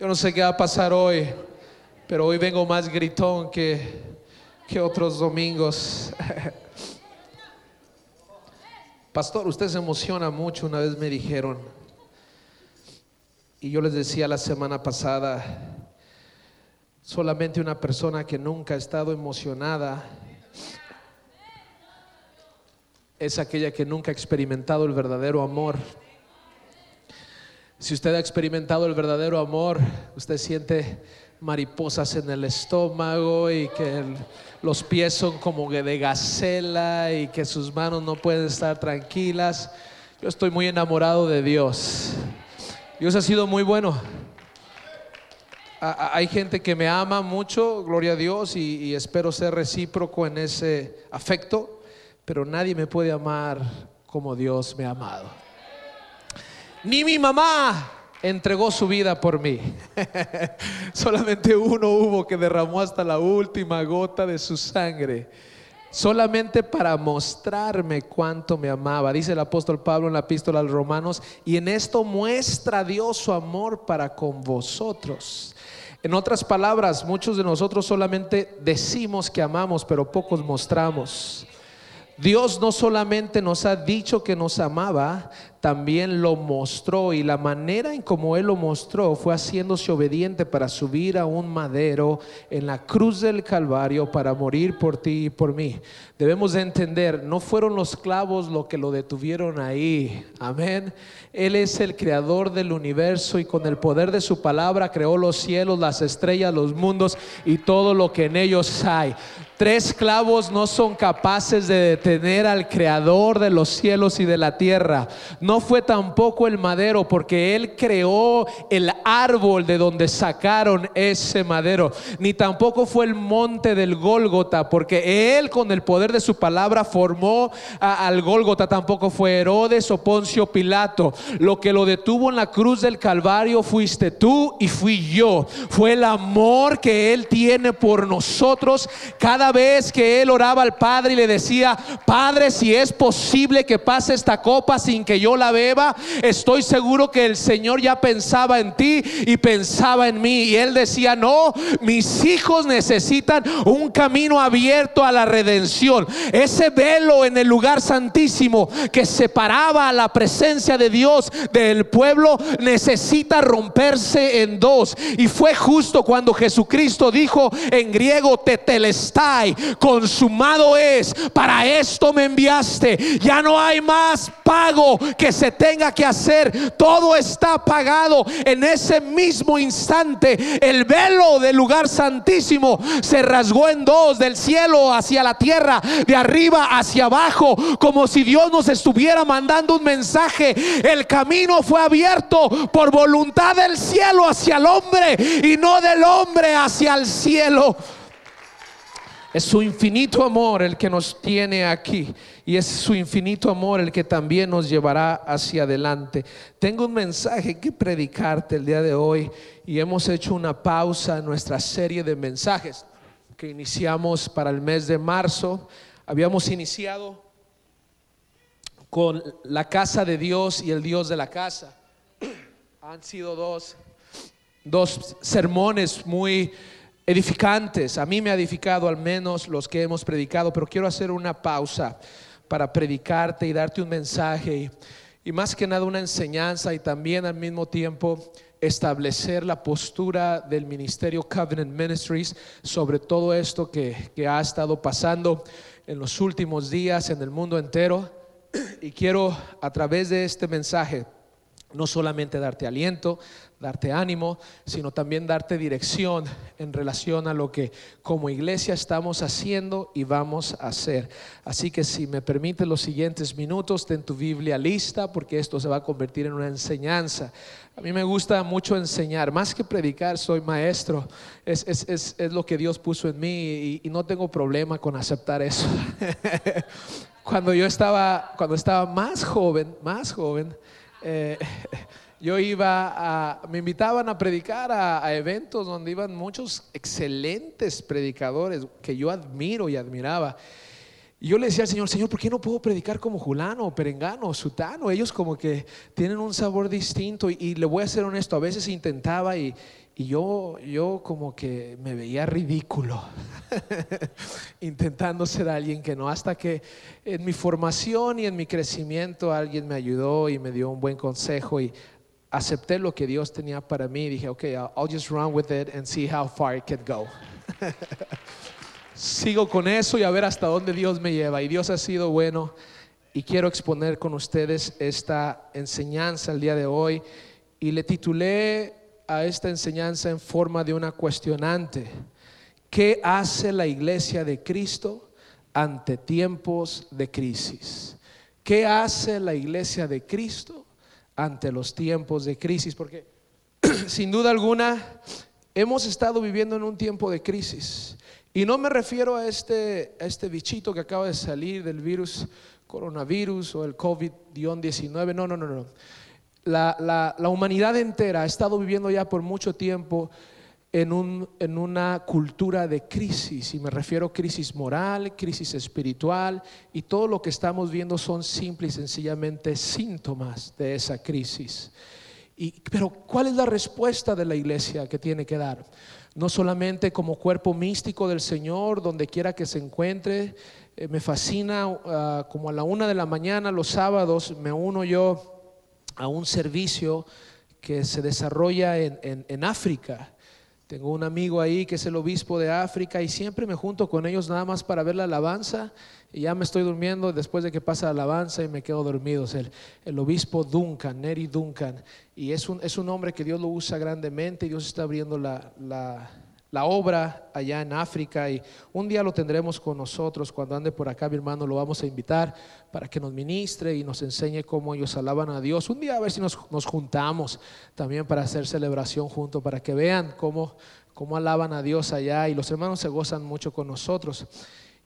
Yo no sé qué va a pasar hoy, pero hoy vengo más gritón que, que otros domingos. Pastor, usted se emociona mucho, una vez me dijeron. Y yo les decía la semana pasada, solamente una persona que nunca ha estado emocionada es aquella que nunca ha experimentado el verdadero amor. Si usted ha experimentado el verdadero amor, usted siente mariposas en el estómago y que los pies son como de gacela y que sus manos no pueden estar tranquilas. Yo estoy muy enamorado de Dios. Dios ha sido muy bueno. Hay gente que me ama mucho, gloria a Dios, y, y espero ser recíproco en ese afecto, pero nadie me puede amar como Dios me ha amado. Ni mi mamá entregó su vida por mí. Solamente uno hubo que derramó hasta la última gota de su sangre. Solamente para mostrarme cuánto me amaba. Dice el apóstol Pablo en la epístola a los romanos, y en esto muestra Dios su amor para con vosotros. En otras palabras, muchos de nosotros solamente decimos que amamos, pero pocos mostramos. Dios no solamente nos ha dicho que nos amaba, también lo mostró y la manera en como Él lo mostró fue haciéndose obediente para subir a un madero en la cruz del Calvario para morir por ti y por mí. Debemos de entender, no fueron los clavos lo que lo detuvieron ahí. Amén. Él es el creador del universo y con el poder de su palabra creó los cielos, las estrellas, los mundos y todo lo que en ellos hay. Tres clavos no son capaces de detener al creador de los cielos y de la tierra. No fue tampoco el madero, porque él creó el árbol de donde sacaron ese madero. Ni tampoco fue el monte del Gólgota, porque él con el poder de su palabra formó al Gólgota. Tampoco fue Herodes o Poncio Pilato. Lo que lo detuvo en la cruz del Calvario fuiste tú y fui yo. Fue el amor que él tiene por nosotros. Cada vez que él oraba al Padre y le decía, Padre, si es posible que pase esta copa sin que yo la beba, estoy seguro que el Señor ya pensaba en ti y pensaba en mí. Y él decía, no, mis hijos necesitan un camino abierto a la redención. Ese velo en el lugar santísimo que separaba a la presencia de Dios del pueblo necesita romperse en dos. Y fue justo cuando Jesucristo dijo en griego, consumado es, para esto me enviaste. Ya no hay más pago que se tenga que hacer. Todo está pagado. En ese mismo instante, el velo del lugar santísimo se rasgó en dos, del cielo hacia la tierra, de arriba hacia abajo, como si Dios nos estuviera mandando un mensaje. El camino fue abierto por voluntad del cielo hacia el hombre y no del hombre hacia el cielo. Es su infinito amor el que nos tiene aquí y es su infinito amor el que también nos llevará hacia adelante. Tengo un mensaje que predicarte el día de hoy y hemos hecho una pausa en nuestra serie de mensajes que iniciamos para el mes de marzo. Habíamos iniciado con la casa de Dios y el Dios de la casa. Han sido dos, dos sermones muy edificantes. A mí me ha edificado al menos los que hemos predicado, pero quiero hacer una pausa para predicarte y darte un mensaje y, más que nada una enseñanza y también al mismo tiempo establecer la postura del ministerio Covenant Ministries sobre todo esto que, que ha estado pasando en los últimos días en el mundo entero. Y quiero a través de este mensaje no solamente darte aliento, darte ánimo, sino también darte dirección en relación a lo que como iglesia estamos haciendo y vamos a hacer. Así que si me permite los siguientes minutos, ten tu Biblia lista porque esto se va a convertir en una enseñanza. A mí me gusta mucho enseñar, más que predicar, soy maestro. Es, es, es, lo que Dios puso en mí y, no tengo problema con aceptar eso. cuando yo estaba, cuando estaba más joven, más joven, eh, yo iba a, me invitaban a predicar a, eventos donde iban muchos excelentes predicadores que yo admiro y admiraba. Y yo le decía al Señor, Señor, ¿por qué no puedo predicar como Julano, Perengano, Sutano? Ellos como que tienen un sabor distinto y, y le voy a ser honesto, a veces intentaba y, y yo, yo como que me veía ridículo intentando ser alguien que no, hasta que en mi formación y en mi crecimiento alguien me ayudó y me dio un buen consejo y acepté lo que Dios tenía para mí y dije, ok, I'll, I'll just run with it and see how far it can go. Sigo con eso y a ver hasta dónde Dios me lleva. Y Dios ha sido bueno y quiero exponer con ustedes esta enseñanza el día de hoy y le titulé a esta enseñanza en forma de una cuestionante. ¿Qué hace la iglesia de Cristo ante tiempos de crisis? ¿Qué hace la iglesia de Cristo ante los tiempos de crisis? Porque sin duda alguna hemos estado viviendo en un tiempo de crisis. Y no me refiero a este, este bichito que acaba de salir del virus coronavirus o el COVID-19. No, no, no, no la, humanidad entera ha estado viviendo ya por mucho tiempo en, un, en, una cultura de crisis, y me refiero a crisis moral, crisis espiritual, y todo lo que estamos viendo son simple y sencillamente síntomas de esa crisis. Y, pero ¿cuál es la respuesta de la iglesia que tiene que dar? No solamente como cuerpo místico del Señor, donde quiera que se encuentre, eh, me fascina ah, como a la una de la mañana los sábados me uno yo a un servicio que se desarrolla en, África. Tengo un amigo ahí que es el obispo de África y siempre me junto con ellos nada más para ver la alabanza y ya me estoy durmiendo después de que pasa la alabanza y me quedo dormido. el, el, obispo Duncan, Neri Duncan, y es un, es un hombre que Dios lo usa grandemente Dios está abriendo la, la la obra allá en África y un día lo tendremos con nosotros cuando ande por acá mi hermano lo vamos a invitar para que nos ministre y nos enseñe cómo ellos alaban a Dios un día a ver si nos, juntamos también para hacer celebración junto para que vean cómo, cómo alaban a Dios allá y los hermanos se gozan mucho con nosotros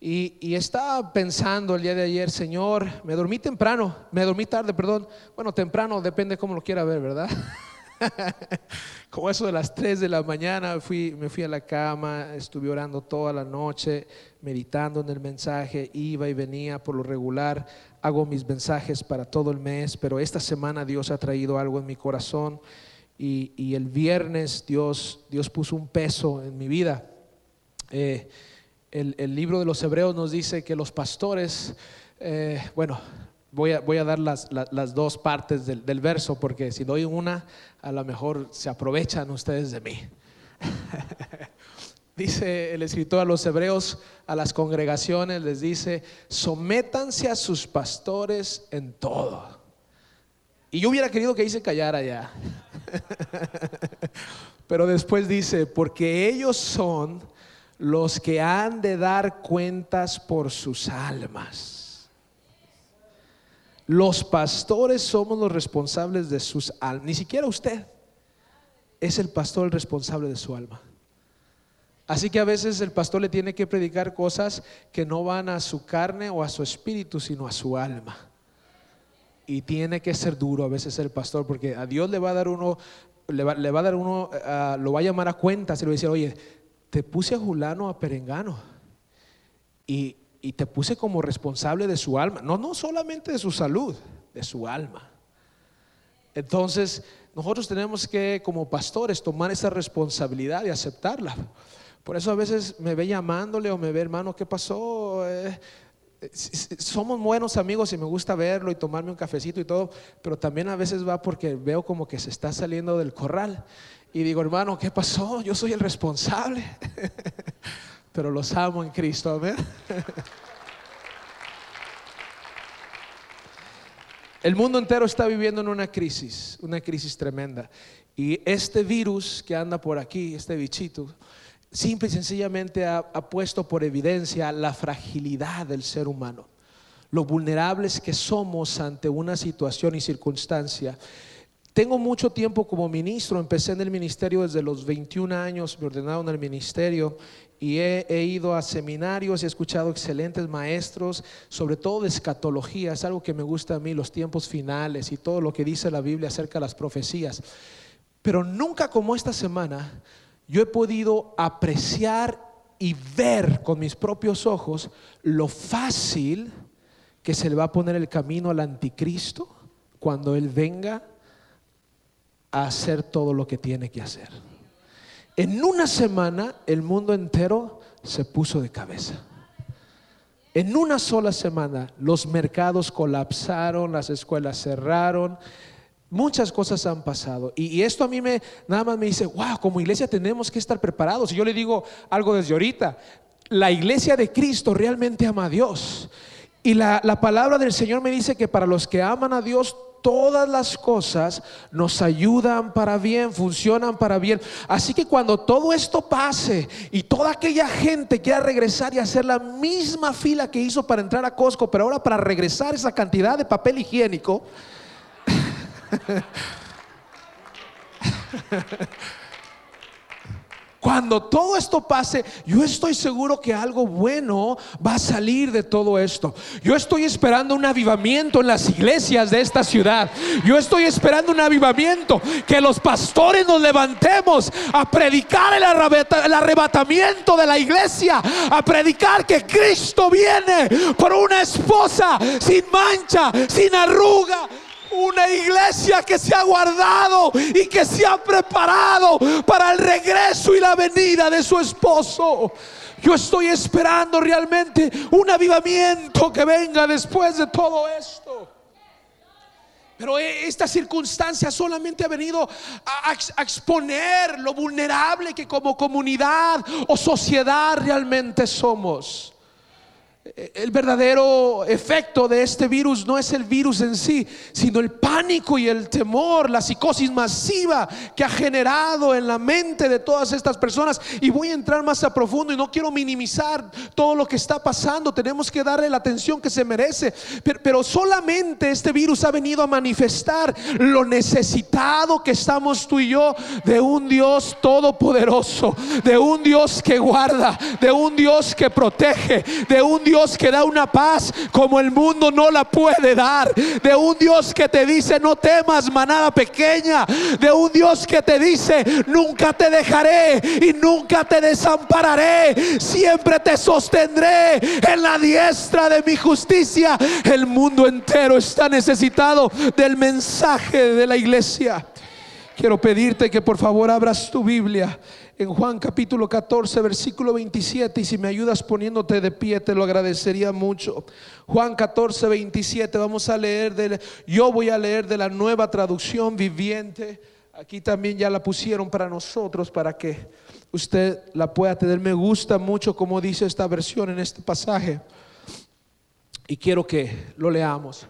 y, y, estaba pensando el día de ayer, Señor, me dormí temprano, me dormí tarde, perdón. Bueno, temprano, depende cómo lo quiera ver, ¿verdad? Como eso de las 3 de la mañana fui, me fui a la cama, estuve orando toda la noche, meditando en el mensaje, iba y venía por lo regular, hago mis mensajes para todo el mes, pero esta semana Dios ha traído algo en mi corazón y, el viernes Dios, Dios puso un peso en mi vida. Eh, el, libro de los Hebreos nos dice que los pastores, eh, bueno, Voy a, voy a, dar las, las, dos partes del, del, verso porque si doy una, a lo mejor se aprovechan ustedes de mí. dice el escritor a los hebreos, a las congregaciones, les dice, sométanse a sus pastores en todo. Y yo hubiera querido que ahí se callara ya. Pero después dice, porque ellos son los que han de dar cuentas por sus almas. Los pastores somos los responsables de sus almas. Ni siquiera usted es el pastor el responsable de su alma. Así que a veces el pastor le tiene que predicar cosas que no van a su carne o a su espíritu, sino a su alma. Y tiene que ser duro a veces el pastor, porque a Dios le va a dar uno, le va, a dar uno, eh, lo va a llamar a cuenta, se le va a decir, oye, te puse a Julano a Perengano. Y, y te puse como responsable de su alma, no, no solamente de su salud, de su alma. Entonces, nosotros tenemos que, como pastores, tomar esa responsabilidad y aceptarla. Por eso a veces me ve llamándole o me ve, hermano, ¿qué pasó? Eh, somos buenos amigos y me gusta verlo y tomarme un cafecito y todo, pero también a veces va porque veo como que se está saliendo del corral. Y digo, hermano, ¿qué pasó? Yo soy el responsable. pero los amo en Cristo, amén. El mundo entero está viviendo en una crisis, una crisis tremenda. Y este virus que anda por aquí, este bichito, simple y sencillamente ha, ha, puesto por evidencia la fragilidad del ser humano, lo vulnerables que somos ante una situación y circunstancia. Tengo mucho tiempo como ministro, empecé en el ministerio desde los 21 años, me ordenaron al ministerio y he, ido a seminarios, he escuchado excelentes maestros, sobre todo de escatología, es algo que me gusta a mí, los tiempos finales y todo lo que dice la Biblia acerca de las profecías. Pero nunca como esta semana yo he podido apreciar y ver con mis propios ojos lo fácil que se le va a poner el camino al anticristo cuando Él venga a hacer todo lo que tiene que hacer. En una semana el mundo entero se puso de cabeza. En una sola semana los mercados colapsaron, las escuelas cerraron, muchas cosas han pasado. Y, esto a mí me nada más me dice, wow, como iglesia tenemos que estar preparados. Y yo le digo algo desde ahorita, la iglesia de Cristo realmente ama a Dios. Y la, la palabra del Señor me dice que para los que aman a Dios, todas las cosas nos ayudan para bien, funcionan para bien. Así que cuando todo esto pase y toda aquella gente quiera regresar y hacer la misma fila que hizo para entrar a Costco, pero ahora para regresar esa cantidad de papel higiénico, Cuando todo esto pase, yo estoy seguro que algo bueno va a salir de todo esto. Yo estoy esperando un avivamiento en las iglesias de esta ciudad. Yo estoy esperando un avivamiento, que los pastores nos levantemos a predicar el, arrebatamiento de la iglesia, a predicar que Cristo viene por una esposa sin mancha, sin arruga una iglesia que se ha guardado y que se ha preparado para el regreso y la venida de su esposo. Yo estoy esperando realmente un avivamiento que venga después de todo esto. Pero e, esta circunstancia solamente ha venido a, a, exponer lo vulnerable que como comunidad o sociedad realmente somos. El verdadero efecto de este virus no es el virus en sí, sino el pánico y el temor, la psicosis masiva que ha generado en la mente de todas estas personas. Y voy a entrar más a profundo y no quiero minimizar todo lo que está pasando. Tenemos que darle la atención que se merece. Pero, solamente este virus ha venido a manifestar lo necesitado que estamos tú y yo de un Dios todopoderoso, de un Dios que guarda, de un Dios que protege, de un Dios que da una paz como el mundo no la puede dar. De un Dios que te dice no temas manada pequeña. De un Dios que te dice nunca te dejaré y nunca te desampararé. Siempre te sostendré en la diestra de mi justicia. El mundo entero está necesitado del mensaje de la iglesia. Quiero pedirte que por favor abras tu Biblia en Juan capítulo 14, versículo 27, y si me ayudas poniéndote de pie, te lo agradecería mucho. Juan 14, 27, vamos a leer de, yo voy a leer de la nueva traducción viviente. Aquí también ya la pusieron para nosotros, para que usted la pueda tener. Me gusta mucho como dice esta versión en este pasaje. Y quiero que lo leamos.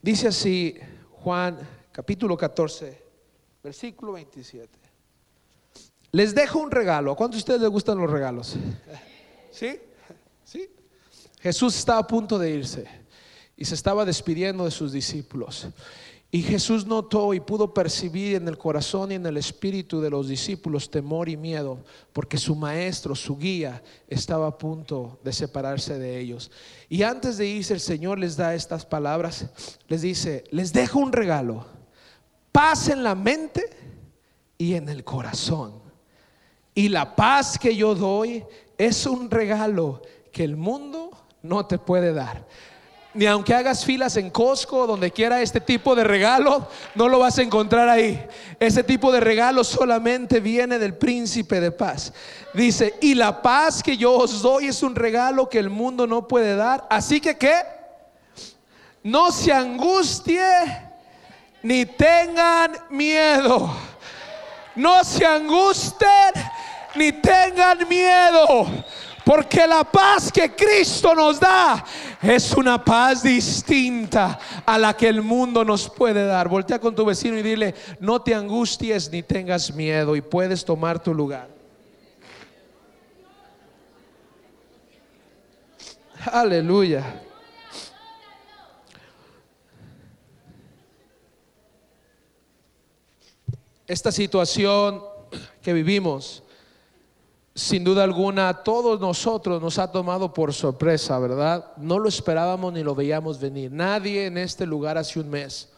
Dice así Juan capítulo 14 Versículo 27. Les dejo un regalo. ¿A cuántos de ustedes les gustan los regalos? ¿Sí? ¿Sí? Jesús estaba a punto de irse y se estaba despidiendo de sus discípulos. Y Jesús notó y pudo percibir en el corazón y en el espíritu de los discípulos temor y miedo, porque su maestro, su guía, estaba a punto de separarse de ellos. Y antes de irse, el Señor les da estas palabras, les dice, les dejo un regalo paz en la mente y en el corazón. Y la paz que yo doy es un regalo que el mundo no te puede dar. Ni aunque hagas filas en Costco, donde quiera este tipo de regalo, no lo vas a encontrar ahí. Ese tipo de regalo solamente viene del príncipe de paz. Dice, y la paz que yo os doy es un regalo que el mundo no puede dar. Así que, ¿qué? No se angustie ni tengan miedo. No se angusten ni tengan miedo. Porque la paz que Cristo nos da es una paz distinta a la que el mundo nos puede dar. Voltea con tu vecino y dile, no te angusties ni tengas miedo y puedes tomar tu lugar. Aleluya. Esta situación que vivimos, sin duda alguna, todos nosotros nos ha tomado por sorpresa, ¿verdad? No lo esperábamos ni lo veíamos venir. Nadie en este lugar hace un mes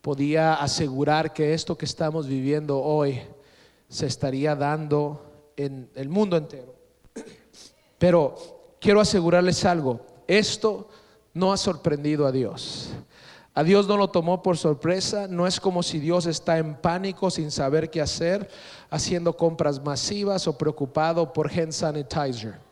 podía asegurar que esto que estamos viviendo hoy se estaría dando en el mundo entero. Pero quiero asegurarles algo, esto no ha sorprendido a Dios. A Dios no lo tomó por sorpresa, no es como si Dios está en pánico sin saber qué hacer, haciendo compras masivas o preocupado por hand sanitizer.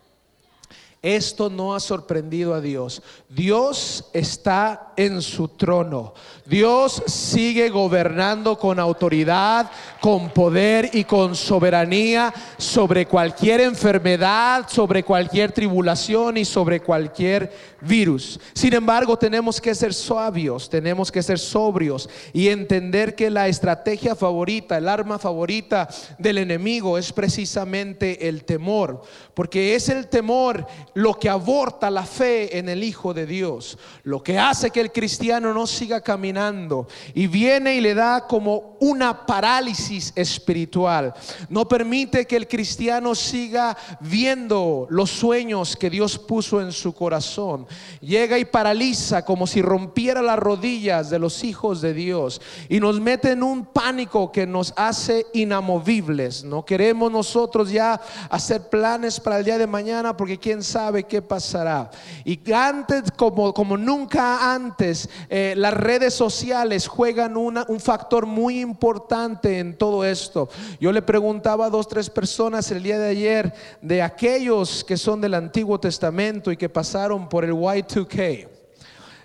Esto no ha sorprendido a Dios. Dios está en su trono. Dios sigue gobernando con autoridad, con poder y con soberanía sobre cualquier enfermedad, sobre cualquier tribulación y sobre cualquier virus. Sin embargo, tenemos que ser sabios, tenemos que ser sobrios y entender que la estrategia favorita, el arma favorita del enemigo es precisamente el temor, porque es el temor lo que aborta la fe en el Hijo de Dios, lo que hace que el cristiano no siga caminando y viene y le da como una parálisis espiritual. No permite que el cristiano siga viendo los sueños que Dios puso en su corazón. Llega y paraliza como si rompiera las rodillas de los hijos de Dios y nos mete en un pánico que nos hace inamovibles. No queremos nosotros ya hacer planes para el día de mañana porque quién sabe qué pasará. Y antes, como, como nunca antes, eh, las redes sociales juegan un factor muy importante en todo esto. Yo le preguntaba a dos, tres personas el día de ayer de aquellos que son del Antiguo Testamento y que pasaron por el Y2K.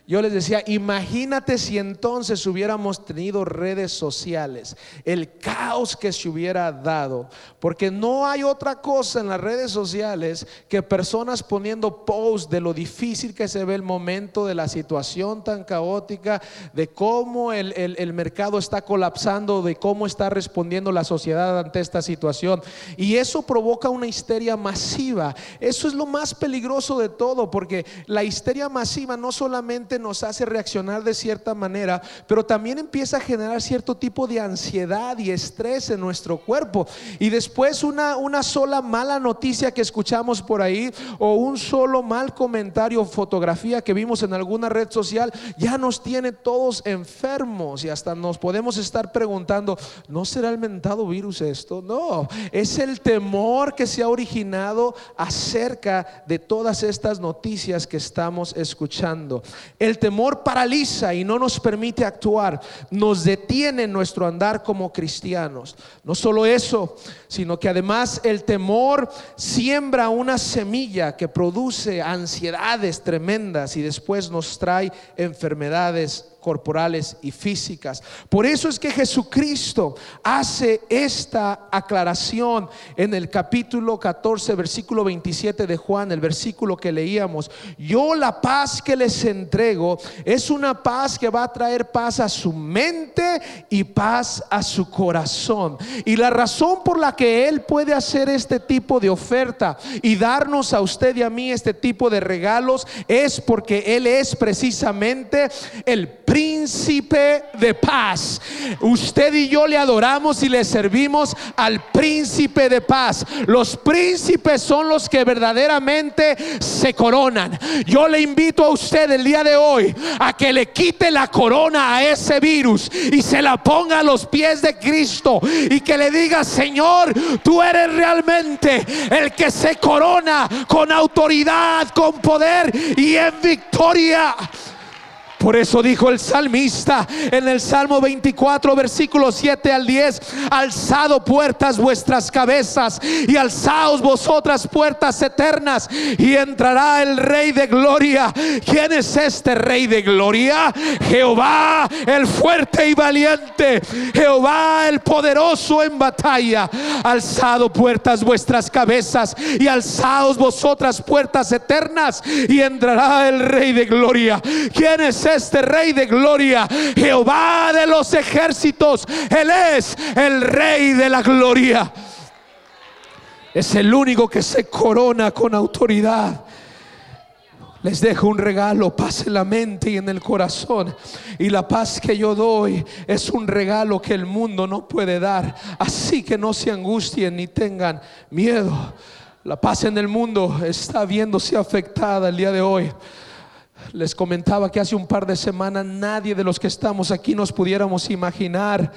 Yo les decía, imagínate si entonces hubiéramos tenido redes sociales, el caos que se hubiera dado, porque no hay otra cosa en las redes sociales que personas poniendo posts de lo difícil que se ve el momento, de la situación tan caótica, de cómo el, el mercado está colapsando, de cómo está respondiendo la sociedad ante esta situación. Y eso provoca una histeria masiva. Eso es lo más peligroso de todo, porque la histeria masiva no solamente nos hace reaccionar de cierta manera, pero también empieza a generar cierto tipo de ansiedad y estrés en nuestro cuerpo. Y después una, una sola mala noticia que escuchamos por ahí o un solo mal comentario o fotografía que vimos en alguna red social ya nos tiene todos enfermos y hasta nos podemos estar preguntando, ¿no será el mentado virus esto? No, es el temor que se ha originado acerca de todas estas noticias que estamos escuchando. El temor paraliza y no nos permite actuar, nos detiene en nuestro andar como cristianos. No solo eso, sino que además el temor siembra una semilla que produce ansiedades tremendas y después nos trae enfermedades corporales y físicas. Por eso es que Jesucristo hace esta aclaración en el capítulo 14, versículo 27 de Juan, el versículo que leíamos. Yo la paz que les entrego es una paz que va a traer paz a su mente y paz a su corazón. Y la razón por la que Él puede hacer este tipo de oferta y darnos a usted y a mí este tipo de regalos es porque Él es precisamente el príncipe de paz. Usted y yo le adoramos y le servimos al príncipe de paz. Los príncipes son los que verdaderamente se coronan. Yo le invito a usted el día de hoy a que le quite la corona a ese virus y se la ponga a los pies de Cristo y que le diga, Señor, tú eres realmente el que se corona con autoridad, con poder y en victoria. Por eso dijo el salmista en el Salmo 24, versículo 7 al 10, alzado puertas vuestras cabezas y alzaos vosotras puertas eternas y entrará el rey de gloria. ¿Quién es este rey de gloria? Jehová el fuerte y valiente, Jehová el poderoso en batalla. Alzado puertas vuestras cabezas y alzaos vosotras puertas eternas y entrará el rey de gloria. ¿Quién es este Rey de gloria, Jehová de los ejércitos. Él es el Rey de la gloria. Es el único que se corona con autoridad. Les dejo un regalo, paz en la mente y en el corazón. Y la paz que yo doy es un regalo que el mundo no puede dar. Así que no se angustien ni tengan miedo. La paz en el mundo está viéndose afectada el día de hoy les comentaba que hace un par de semanas nadie de los que estamos aquí nos pudiéramos imaginar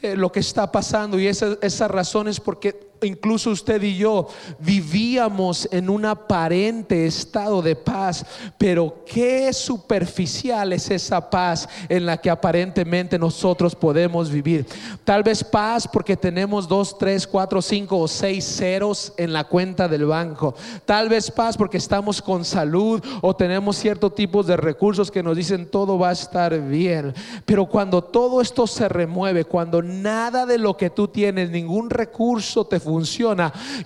eh, lo que está pasando y esa, esa razón es porque incluso usted y yo vivíamos en un aparente estado de paz, pero qué superficial es esa paz en la que aparentemente nosotros podemos vivir. Tal vez paz porque tenemos dos, tres, cuatro, cinco o seis ceros en la cuenta del banco. Tal vez paz porque estamos con salud o tenemos ciertos tipos de recursos que nos dicen todo va a estar bien. Pero cuando todo esto se remueve, cuando nada de lo que tú tienes, ningún recurso te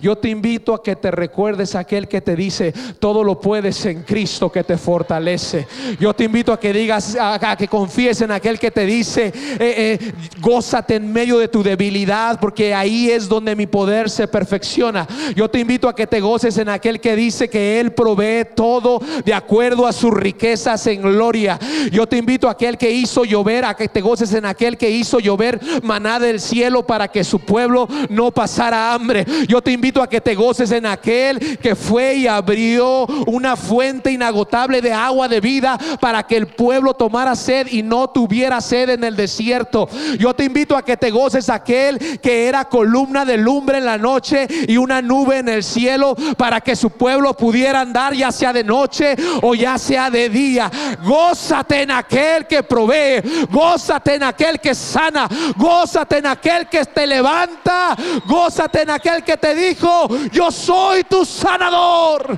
yo te invito a que te recuerdes a aquel que te dice, todo lo puedes en Cristo que te fortalece. Yo te invito a que digas, a, que confíes en aquel que te dice, eh, eh, gózate en medio de tu debilidad, porque ahí es donde mi poder se perfecciona. Yo te invito a que te goces en aquel que dice que Él provee todo de acuerdo a sus riquezas en gloria. Yo te invito a aquel que hizo llover, a que te goces en aquel que hizo llover maná del cielo para que su pueblo no pasara hambre. Yo te invito a que te goces en aquel que fue y abrió una fuente inagotable de agua de vida para que el pueblo tomara sed y no tuviera sed en el desierto. Yo te invito a que te goces aquel que era columna de lumbre en la noche y una nube en el cielo para que su pueblo pudiera andar ya sea de noche o ya sea de día. Gózate en aquel que provee, gózate en aquel que sana, gózate en aquel que te levanta, gózate en aquel que te dijo, yo soy tu sanador.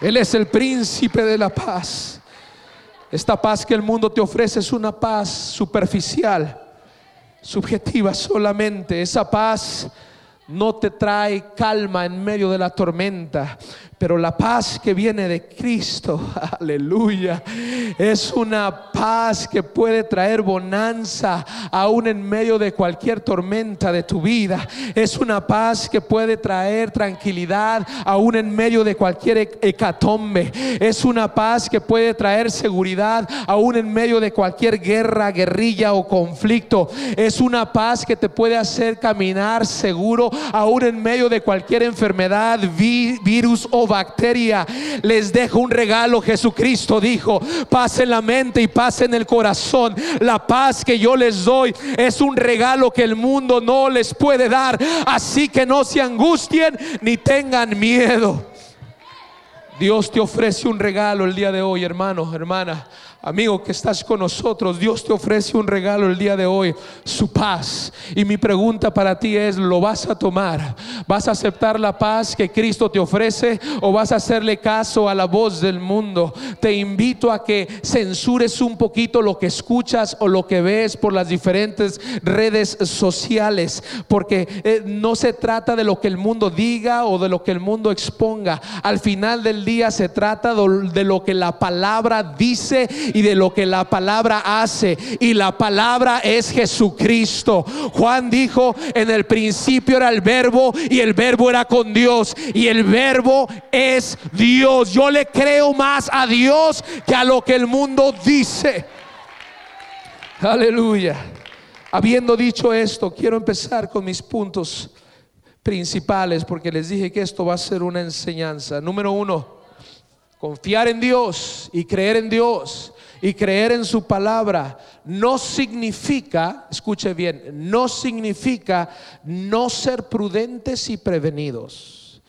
Él es el príncipe de la paz. Esta paz que el mundo te ofrece es una paz superficial, subjetiva solamente. Esa paz no te trae calma en medio de la tormenta. Pero la paz que viene de Cristo, aleluya, es una paz que puede traer bonanza aún en medio de cualquier tormenta de tu vida. Es una paz que puede traer tranquilidad aún en medio de cualquier hecatombe. Es una paz que puede traer seguridad aún en medio de cualquier guerra, guerrilla o conflicto. Es una paz que te puede hacer caminar seguro aún en medio de cualquier enfermedad, virus o bacteria. Les dejo un regalo. Jesucristo dijo, paz en la mente y paz en el corazón. La paz que yo les doy es un regalo que el mundo no les puede dar. Así que no se angustien ni tengan miedo. Dios te ofrece un regalo el día de hoy, hermano, hermana. Amigo que estás con nosotros, Dios te ofrece un regalo el día de hoy, su paz. Y mi pregunta para ti es, ¿lo vas a tomar? ¿Vas a aceptar la paz que Cristo te ofrece o vas a hacerle caso a la voz del mundo? Te invito a que censures un poquito lo que escuchas o lo que ves por las diferentes redes sociales, porque eh, no se trata de lo que el mundo diga o de lo que el mundo exponga. Al final del día se trata de lo que la palabra dice y de lo que la palabra hace. Y la palabra es Jesucristo. Juan dijo, en el principio era el verbo y el verbo era con Dios. Y el verbo es Dios. Yo le creo más a Dios que a lo que el mundo dice. Aleluya. Habiendo dicho esto, quiero empezar con mis puntos principales porque les dije que esto va a ser una enseñanza. Número uno, confiar en Dios y creer en Dios y creer en su palabra no significa, escuche bien, no significa no ser prudentes y prevenidos.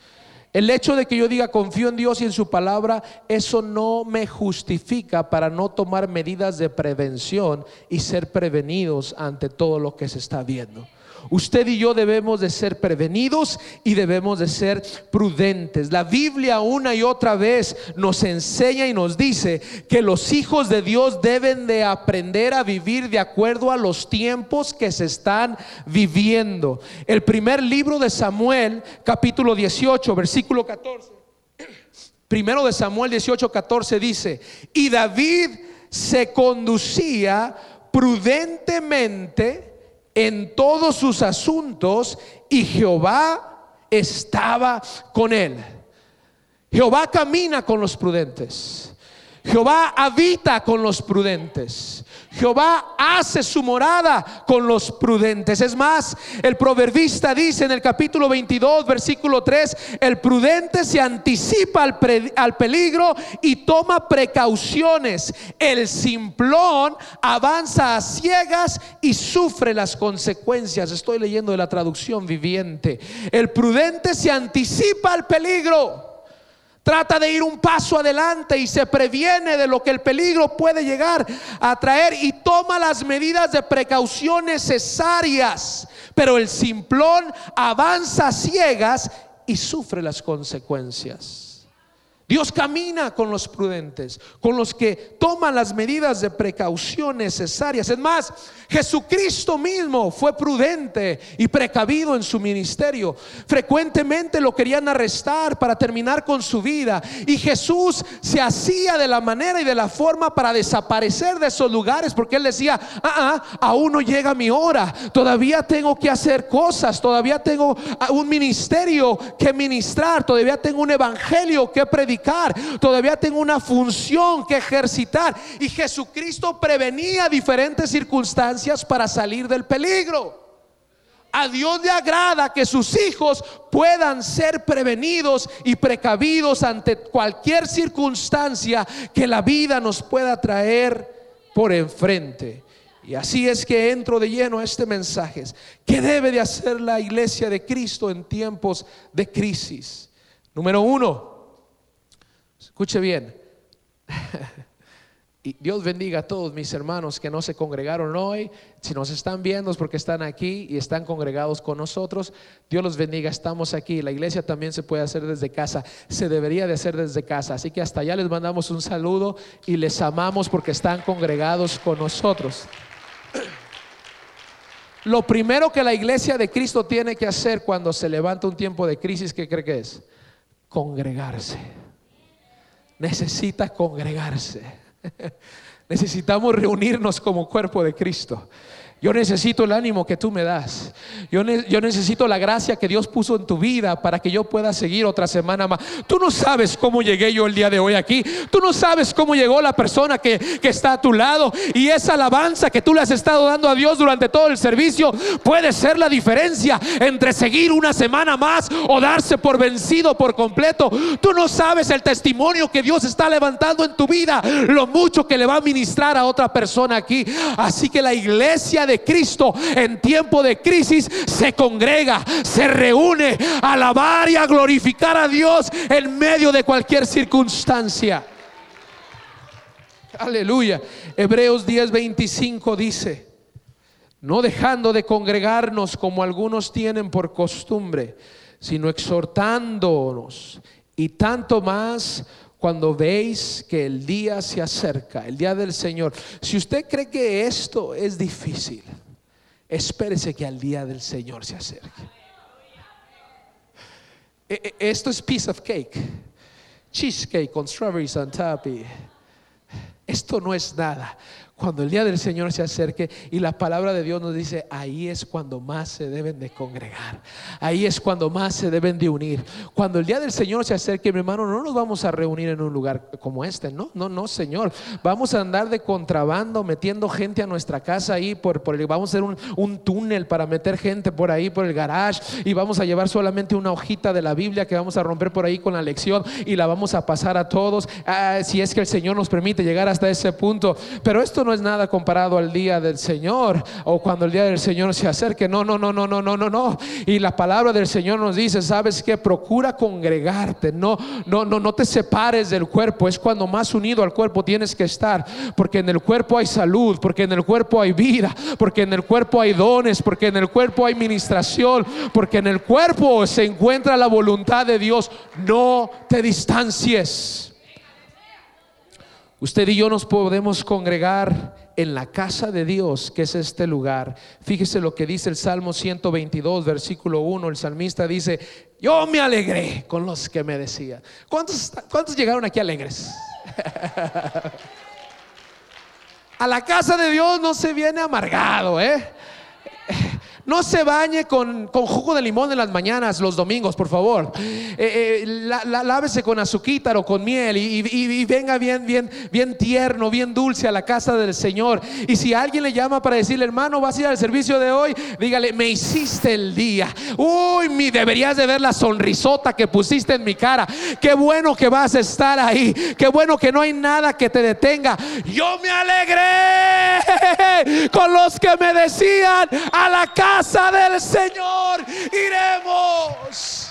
El hecho de que yo diga confío en Dios y en su palabra, eso no me justifica para no tomar medidas de prevención y ser prevenidos ante todo lo que se está viendo. Usted y yo debemos de ser prevenidos y debemos de ser prudentes. La Biblia una y otra vez nos enseña y nos dice que los hijos de Dios deben de aprender a vivir de acuerdo a los tiempos que se están viviendo. El primer libro de Samuel, capítulo 18, versículo 14. Primero de Samuel 18, 14 dice, y David se conducía prudentemente en todos sus asuntos y Jehová estaba con él. Jehová camina con los prudentes. Jehová habita con los prudentes. Jehová hace su morada con los prudentes. Es más, el proverbista dice en el capítulo 22, versículo 3, el prudente se anticipa al, al, peligro y toma precauciones. El simplón avanza a ciegas y sufre las consecuencias. Estoy leyendo de la traducción viviente. El prudente se anticipa al peligro Trata de ir un paso adelante y se previene de lo que el peligro puede llegar a traer y toma las medidas de precaución necesarias. Pero el simplón avanza ciegas y sufre las consecuencias. Dios camina con los prudentes, con los que toman las medidas de precaución necesarias. Es más, Jesucristo mismo fue prudente y precavido en su ministerio. Frecuentemente lo querían arrestar para terminar con su vida. Y Jesús se hacía de la manera y de la forma para desaparecer de esos lugares, porque él decía, ah, ah, aún no llega mi hora, todavía tengo que hacer cosas, todavía tengo un ministerio que ministrar, todavía tengo un evangelio que todavía tengo una función que ejercitar. Y Jesucristo prevenía diferentes circunstancias para salir del peligro. A Dios le agrada que sus hijos puedan ser prevenidos y precavidos ante cualquier circunstancia que la vida nos pueda traer por enfrente. Y así es que entro de lleno a este mensaje. ¿Qué debe de hacer la iglesia de Cristo en tiempos de crisis? Número uno, Escuche bien. Y Dios bendiga a todos mis hermanos que no se congregaron hoy. Si nos están viendo es porque están aquí y están congregados con nosotros. Dios los bendiga, estamos aquí. La iglesia también se puede hacer desde casa. Se debería de hacer desde casa. Así que hasta allá les mandamos un saludo y les amamos porque están congregados con nosotros. Lo primero que la iglesia de Cristo tiene que hacer cuando se levanta un tiempo de crisis, ¿qué cree que es? Congregarse necesita congregarse. Necesitamos reunirnos como cuerpo de Cristo. Yo necesito el ánimo que tú me das. Yo, necesito la gracia que Dios puso en tu vida para que yo pueda seguir otra semana más. Tú no sabes cómo llegué yo el día de hoy aquí. Tú no sabes cómo llegó la persona que, que está a tu lado. Y esa alabanza que tú le has estado dando a Dios durante todo el servicio puede ser la diferencia entre seguir una semana más o darse por vencido por completo. Tú no sabes el testimonio que Dios está levantando en tu vida. Lo mucho que le va a ministrar a otra persona aquí. Así que la iglesia de Cristo en tiempo de crisis se congrega, se reúne a alabar y a glorificar a Dios en medio de cualquier circunstancia. Aleluya. Hebreos 10:25 dice, no dejando de congregarnos como algunos tienen por costumbre, sino exhortándonos y tanto más cuando veis que el día se acerca, el día del Señor. Si usted cree que esto es difícil, espérese que al día del Señor se acerque. E, e, esto es piece of cake, cheesecake con strawberries on top. Esto no es nada cuando el día del Señor se acerque y la palabra de Dios nos dice, ahí es cuando más se deben de congregar, ahí es cuando más se deben de unir. Cuando el día del Señor se acerque, mi hermano, no nos vamos a reunir en un lugar como este, no, no, no, Señor. Vamos a andar de contrabando, metiendo gente a nuestra casa ahí, por, por vamos a hacer un, un túnel para meter gente por ahí, por el garage, y vamos a llevar solamente una hojita de la Biblia que vamos a romper por ahí con la lección y la vamos a pasar a todos, ah, si es que el Señor nos permite llegar hasta ese punto. Pero esto no es nada comparado al día del Señor o cuando el día del Señor se acerque. No, no, no, no, no, no, no, no. Y la palabra del Señor nos dice, sabes que procura congregarte, no, no, no, no te separes del cuerpo. Es cuando más unido al cuerpo tienes que estar, porque en el cuerpo hay salud, porque en el cuerpo hay vida, porque en el cuerpo hay dones, porque en el cuerpo hay ministración, porque en el cuerpo se encuentra la voluntad de Dios. No te distancies. Usted y yo nos podemos congregar en la casa de Dios, que es este lugar. Fíjese lo que dice el Salmo 122, versículo 1. El salmista dice, yo me alegré con los que me decían. ¿Cuántos, cuántos llegaron aquí alegres? A la casa de Dios no se viene amargado, ¿eh? No se bañe con, jugo de limón en las mañanas, los domingos, por favor. Eh, eh, lávese con azuquita o con miel y, venga bien, bien, bien tierno, bien dulce a la casa del Señor. Y si alguien le llama para decirle, hermano, vas a ir al servicio de hoy, dígale, me hiciste el día. Uy, mi, deberías de ver la sonrisota que pusiste en mi cara. Qué bueno que vas a estar ahí. Qué bueno que no hay nada que te detenga. Yo me alegré con los que me decían a la casa del Señor iremos.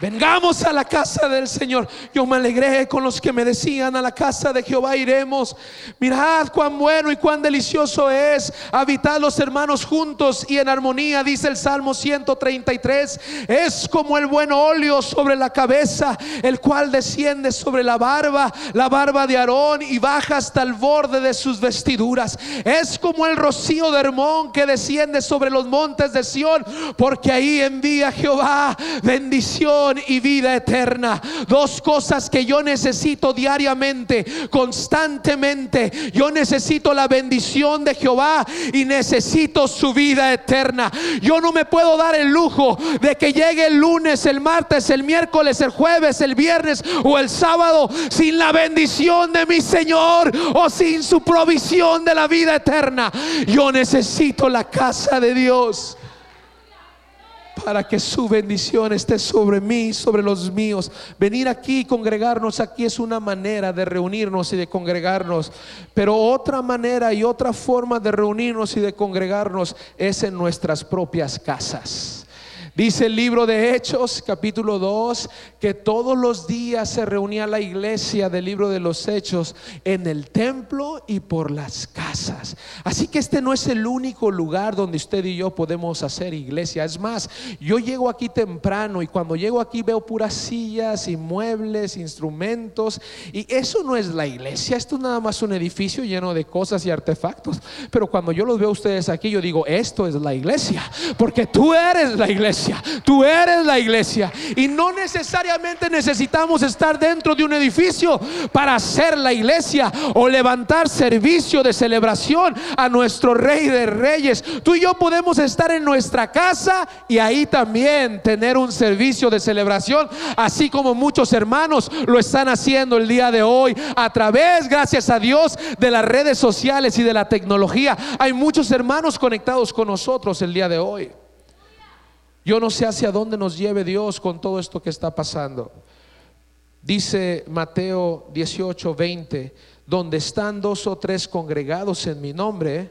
Vengamos a la casa del Señor. Yo me alegré con los que me decían a la casa de Jehová iremos. Mirad cuán bueno y cuán delicioso es habitar los hermanos juntos y en armonía, dice el Salmo 133. Es como el buen óleo sobre la cabeza, el cual desciende sobre la barba, la barba de Aarón y baja hasta el borde de sus vestiduras. Es como el rocío de Hermón que desciende sobre los montes de Sión, porque ahí envía Jehová bendición y vida eterna. Dos cosas que yo necesito diariamente, constantemente. Yo necesito la bendición de Jehová y necesito su vida eterna. Yo no me puedo dar el lujo de que llegue el lunes, el martes, el miércoles, el jueves, el viernes o el sábado sin la bendición de mi Señor o sin su provisión de la vida eterna. Yo necesito la casa de Dios para que su bendición esté sobre mí, sobre los míos. Venir aquí, congregarnos aquí es una manera de reunirnos y de congregarnos, pero otra manera y otra forma de reunirnos y de congregarnos es en nuestras propias casas. Dice el libro de Hechos, capítulo 2, que todos los días se reunía la iglesia del libro de los Hechos en el templo y por las casas. Así que este no es el único lugar donde usted y yo podemos hacer iglesia. Es más, yo llego aquí temprano y cuando llego aquí veo puras sillas y muebles, instrumentos. Y eso no es la iglesia, esto es nada más un edificio lleno de cosas y artefactos. Pero cuando yo los veo a ustedes aquí, yo digo, esto es la iglesia, porque tú eres la iglesia. Tú eres la iglesia. Y no necesariamente necesitamos estar dentro de un edificio para hacer la iglesia o levantar servicio de celebración a nuestro Rey de Reyes. Tú y yo podemos estar en nuestra casa y ahí también tener un servicio de celebración, así como muchos hermanos lo están haciendo el día de hoy a través, gracias a Dios, de las redes sociales y de la tecnología. Hay muchos hermanos conectados con nosotros el día de hoy. Yo no sé hacia dónde nos lleve Dios con todo esto que está pasando. Dice Mateo 18, 20, donde están dos o tres congregados en mi nombre,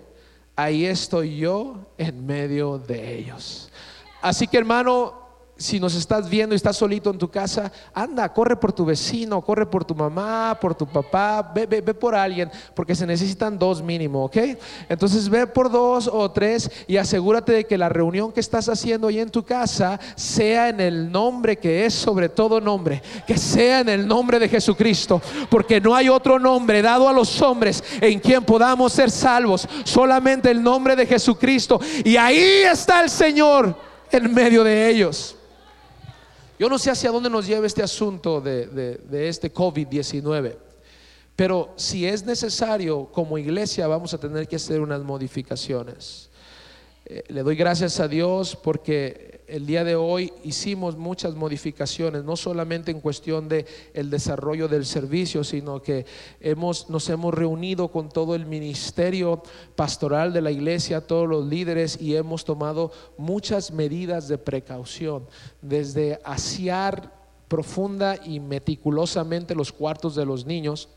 ahí estoy yo en medio de ellos. Así que hermano, si nos estás viendo y estás solito en tu casa, anda, corre por tu vecino, corre por tu mamá, por tu papá, ve, ve, ve, por alguien, porque se necesitan dos mínimo, ¿ok? Entonces ve por dos o tres y asegúrate de que la reunión que estás haciendo ahí en tu casa sea en el nombre que es sobre todo nombre, que sea en el nombre de Jesucristo, porque no hay otro nombre dado a los hombres en quien podamos ser salvos, solamente el nombre de Jesucristo. Y ahí está el Señor en medio de ellos. Yo no sé hacia dónde nos lleva este asunto de, este COVID-19, pero si es necesario, como iglesia vamos a tener que hacer unas modificaciones. Eh, le doy gracias a Dios porque el día de hoy hicimos muchas modificaciones, no solamente en cuestión de el desarrollo del servicio, sino que hemos, nos hemos reunido con todo el ministerio pastoral de la iglesia, todos los líderes, y hemos tomado muchas medidas de precaución, desde asear profunda y meticulosamente los cuartos de los niños,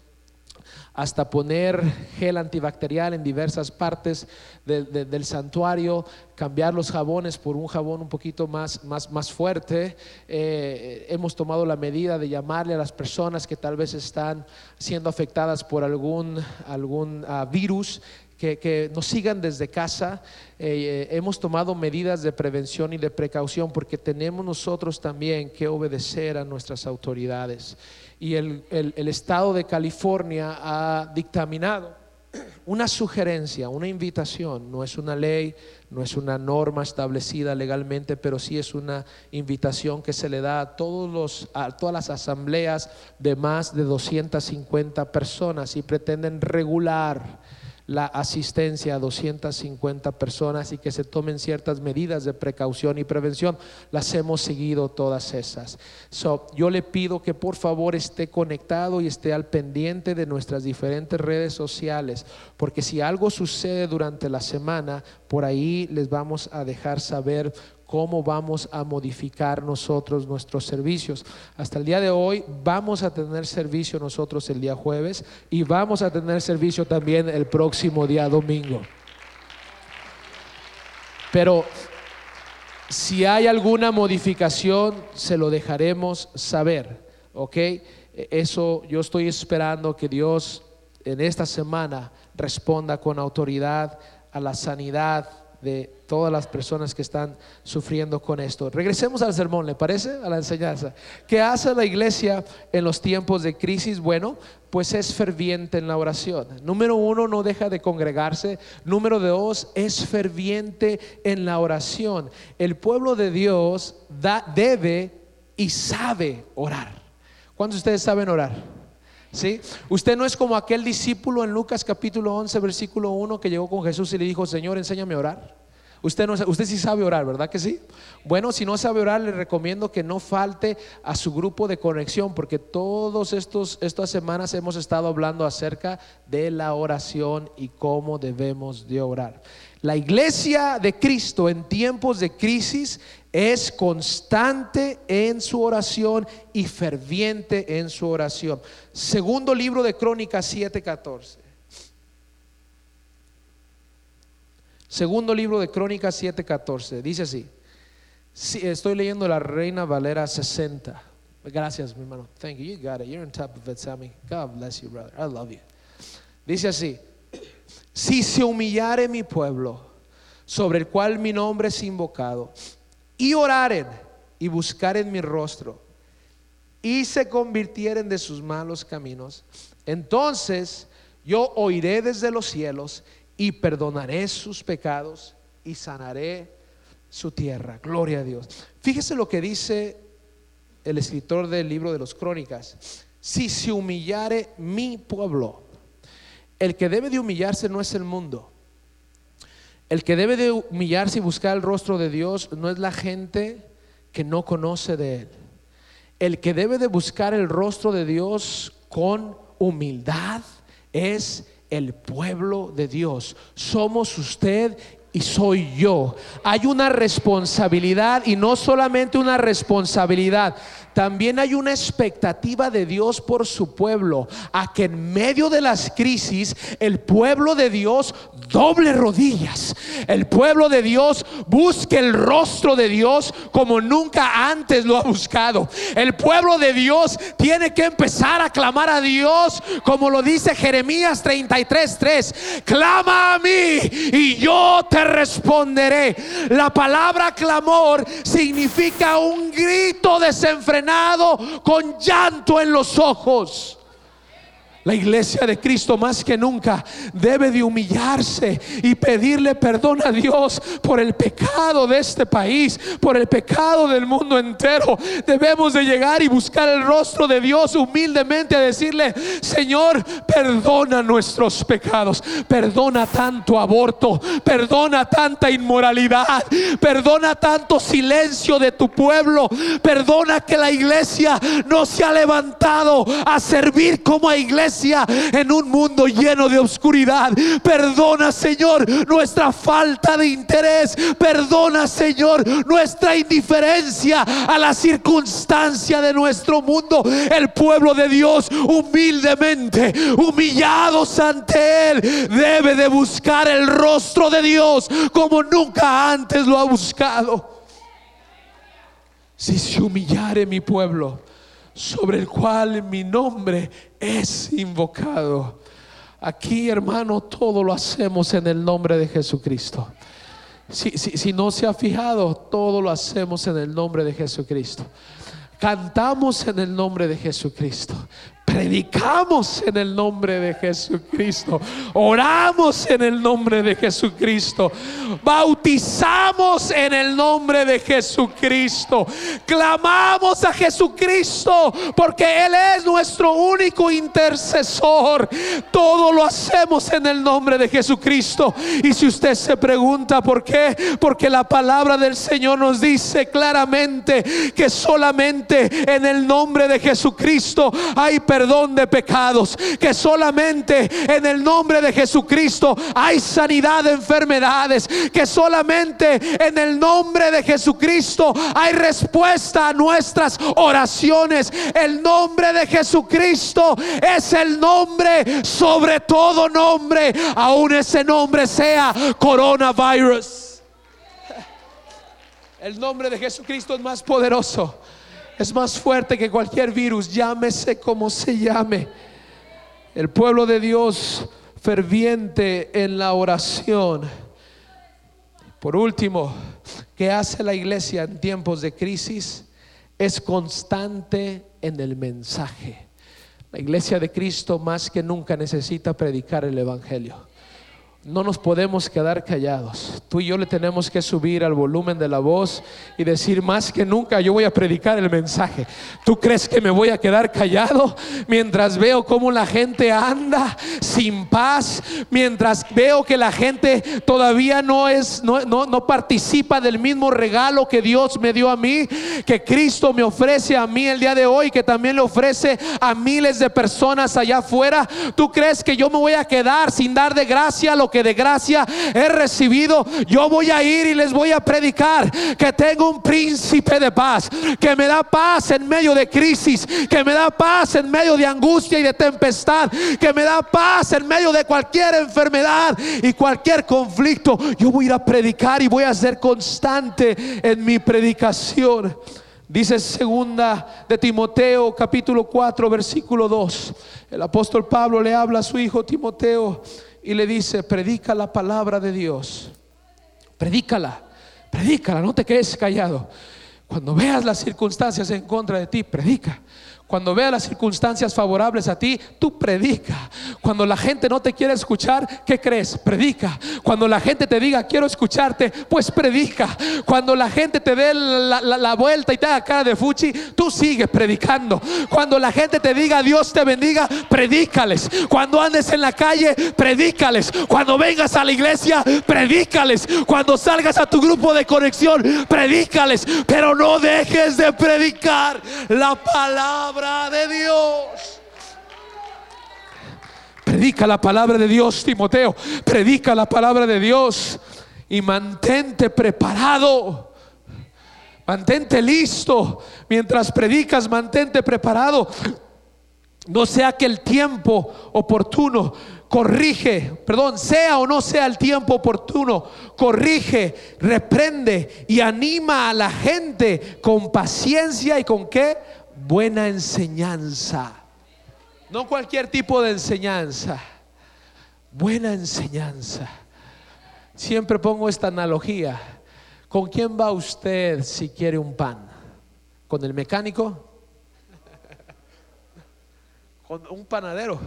hasta poner gel antibacterial en diversas partes del santuario, cambiar los jabones por un jabón un poquito más, más, más fuerte. Eh, hemos tomado la medida de llamarle a las personas que tal vez están siendo afectadas por algún, algún ah, virus que, nos sigan desde casa. Eh, eh, hemos tomado medidas de prevención y de precaución porque tenemos nosotros también que obedecer a nuestras autoridades y el, Estado de California ha dictaminado una sugerencia, una invitación, no es una ley, no es una norma establecida legalmente, pero sí es una invitación que se le da a, todos los, a todas las asambleas de más de 250 personas y pretenden regular la asistencia a 250 personas y que se tomen ciertas medidas de precaución y prevención. Las hemos seguido todas esas. So, yo le pido que por favor esté conectado y esté al pendiente de nuestras diferentes redes sociales, porque si algo sucede durante la semana, por ahí les vamos a dejar saber cómo vamos a modificar nosotros nuestros servicios. Hasta el día de hoy vamos a tener servicio nosotros el día jueves y vamos a tener servicio también el próximo día domingo. Pero si hay alguna modificación, se lo dejaremos saber, ¿ok? Eso yo estoy esperando que Dios en esta semana responda con autoridad a la sanidad de todas las personas que están sufriendo con esto. Regresemos al sermón, ¿le parece? A la enseñanza. ¿Qué hace la iglesia en los tiempos de crisis? Bueno, pues es ferviente en la oración. Número uno, no deja de congregarse. Número dos, es ferviente en la oración. El pueblo de Dios da, debe y sabe orar. ¿Cuántos de ustedes saben orar? ¿Sí? Usted no es como aquel discípulo en Lucas capítulo 11, versículo 1 que llegó con Jesús y le dijo, Señor, enséñame a orar. Usted, no, usted sí sabe orar, ¿verdad que sí? Bueno, si no sabe orar, le recomiendo que no falte a su grupo de conexión, porque todas estas semanas hemos estado hablando acerca de la oración y cómo debemos de orar. La iglesia de Cristo en tiempos de crisis es constante en su oración y ferviente en su oración. Segundo libro de Crónicas 7:14. Segundo libro de Crónicas 7:14. Dice así. estoy leyendo la Reina Valera 60. Gracias, mi hermano. Thank you. You got it. You're on top of it, Sammy. God bless you, brother. I love you. Dice así. Si se humillare mi pueblo, sobre el cual mi nombre es invocado, y oraren y buscaren mi rostro, y se convirtieren de sus malos caminos, entonces yo oiré desde los cielos y perdonaré sus pecados y sanaré su tierra. Gloria a Dios. Fíjese lo que dice el escritor del libro de los crónicas. Si se humillare mi pueblo, el que debe de humillarse no es el mundo. El que debe de humillarse y buscar el rostro de Dios no es la gente que no conoce de Él. El que debe de buscar el rostro de Dios con humildad es el pueblo de Dios. Somos usted y soy yo. Hay una responsabilidad y no solamente una responsabilidad, también hay una expectativa de Dios por su pueblo, a que en medio de las crisis el pueblo de Dios doble rodillas, el pueblo de Dios busque el rostro de Dios como nunca antes lo ha buscado. El pueblo de Dios tiene que empezar a clamar a Dios como lo dice Jeremías 33:3, clama a mí y yo te responderé. La palabra clamor significa un grito desenfrenado con llanto en los ojos. La iglesia de Cristo más que nunca debe de humillarse y pedirle perdón a Dios por el pecado de este país, por el pecado del mundo entero. Debemos de llegar y buscar el rostro de Dios humildemente a decirle, Señor, perdona nuestros pecados, perdona tanto aborto, perdona tanta inmoralidad, perdona tanto silencio de tu pueblo, perdona que la iglesia no se ha levantado a servir como iglesia en un mundo lleno de oscuridad. Perdona, Señor, nuestra falta de interés. Perdona, Señor, nuestra indiferencia a la circunstancia de nuestro mundo. El pueblo de Dios, humildemente, humillados ante Él, debe de buscar el rostro de Dios como nunca antes lo ha buscado. Si se humillare mi pueblo, sobre el cual mi nombre es invocado. Aquí, hermano, todo lo hacemos en el nombre de Jesucristo. Si, si, no se ha fijado, todo lo hacemos en el nombre de Jesucristo. Cantamos en el nombre de Jesucristo. Predicamos en el nombre de Jesucristo. Oramos en el nombre de Jesucristo. Bautizamos en el nombre de Jesucristo. Clamamos a Jesucristo porque Él es nuestro único intercesor. Todo lo hacemos en el nombre de Jesucristo. Y si usted se pregunta por qué, porque la palabra del Señor nos dice claramente que solamente en el nombre de Jesucristo hay de pecados, que solamente en el nombre de Jesucristo hay sanidad de enfermedades, que solamente en el nombre de Jesucristo hay respuesta a nuestras oraciones. El nombre de Jesucristo es el nombre sobre todo nombre, aun ese nombre sea coronavirus. El nombre de Jesucristo es más poderoso es más fuerte que cualquier virus, llámese como se llame. El pueblo de Dios ferviente en la oración. Por último, ¿qué hace la iglesia en tiempos de crisis? Es constante en el mensaje. La iglesia de Cristo más que nunca necesita predicar el Evangelio. No nos podemos quedar callados. Tú y yo le tenemos que subir al volumen de la voz y decir más que nunca yo voy a predicar el mensaje. ¿Tú crees que me voy a quedar callado mientras veo cómo la gente anda sin paz? Mientras veo que la gente todavía no es no, no, no participa del mismo regalo que Dios me dio a mí, que Cristo me ofrece a mí el día de hoy, que también le ofrece a miles de personas allá afuera. ¿Tú crees que yo me voy a quedar sin dar de gracia lo que de gracia he recibido, yo voy a ir y les voy a predicar que tengo un príncipe de paz, que me da paz en medio de crisis, que me da paz en medio de angustia y de tempestad, que me da paz en medio de cualquier enfermedad y cualquier conflicto. Yo voy a ir a predicar y voy a ser constante en mi predicación. Dice segunda de Timoteo capítulo 4 versículo 2. El apóstol Pablo le habla a su hijo Timoteo y le dice, predica la palabra de Dios. Predícala, predícala, no te quedes callado. Cuando veas las circunstancias en contra de ti, predica. Cuando vea las circunstancias favorables a ti, tú predica. Cuando la gente no te quiere escuchar, ¿qué crees? Predica. Cuando la gente te diga, quiero escucharte, pues predica. Cuando la gente te dé la, vuelta y te haga cara de fuchi, tú sigues predicando. Cuando la gente te diga, Dios te bendiga, predícales. Cuando andes en la calle, predícales. Cuando vengas a la iglesia, predícales. Cuando salgas a tu grupo de conexión, predícales. Pero no dejes de predicar la palabra de Dios. Predica la palabra de Dios, Timoteo. Predica la palabra de Dios y mantente preparado. Mantente listo. Mientras predicas, mantente preparado. No sea que el tiempo oportuno corrige, perdón, sea o no sea el tiempo oportuno, corrige, reprende y anima a la gente con paciencia y con qué? Buena enseñanza. No cualquier tipo de enseñanza. Buena enseñanza. Siempre pongo esta analogía. ¿Con quién va usted si quiere un pan? ¿Con el mecánico? ¿Con un panadero?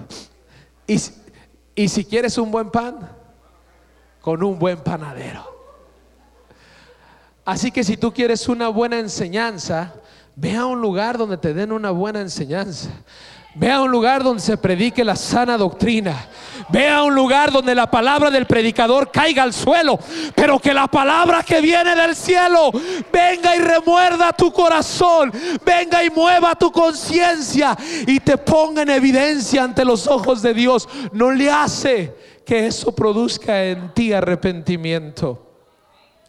¿Y, si quieres un buen pan? Con un buen panadero. Así que si tú quieres una buena enseñanza, Ve a un lugar donde te den una buena enseñanza. Ve a un lugar donde se predique la sana doctrina. Ve a un lugar donde la palabra del predicador caiga al suelo. Pero que la palabra que viene del cielo venga y remuerda tu corazón. Venga y mueva tu conciencia. Y te ponga en evidencia ante los ojos de Dios. No le hace que eso produzca en ti arrepentimiento.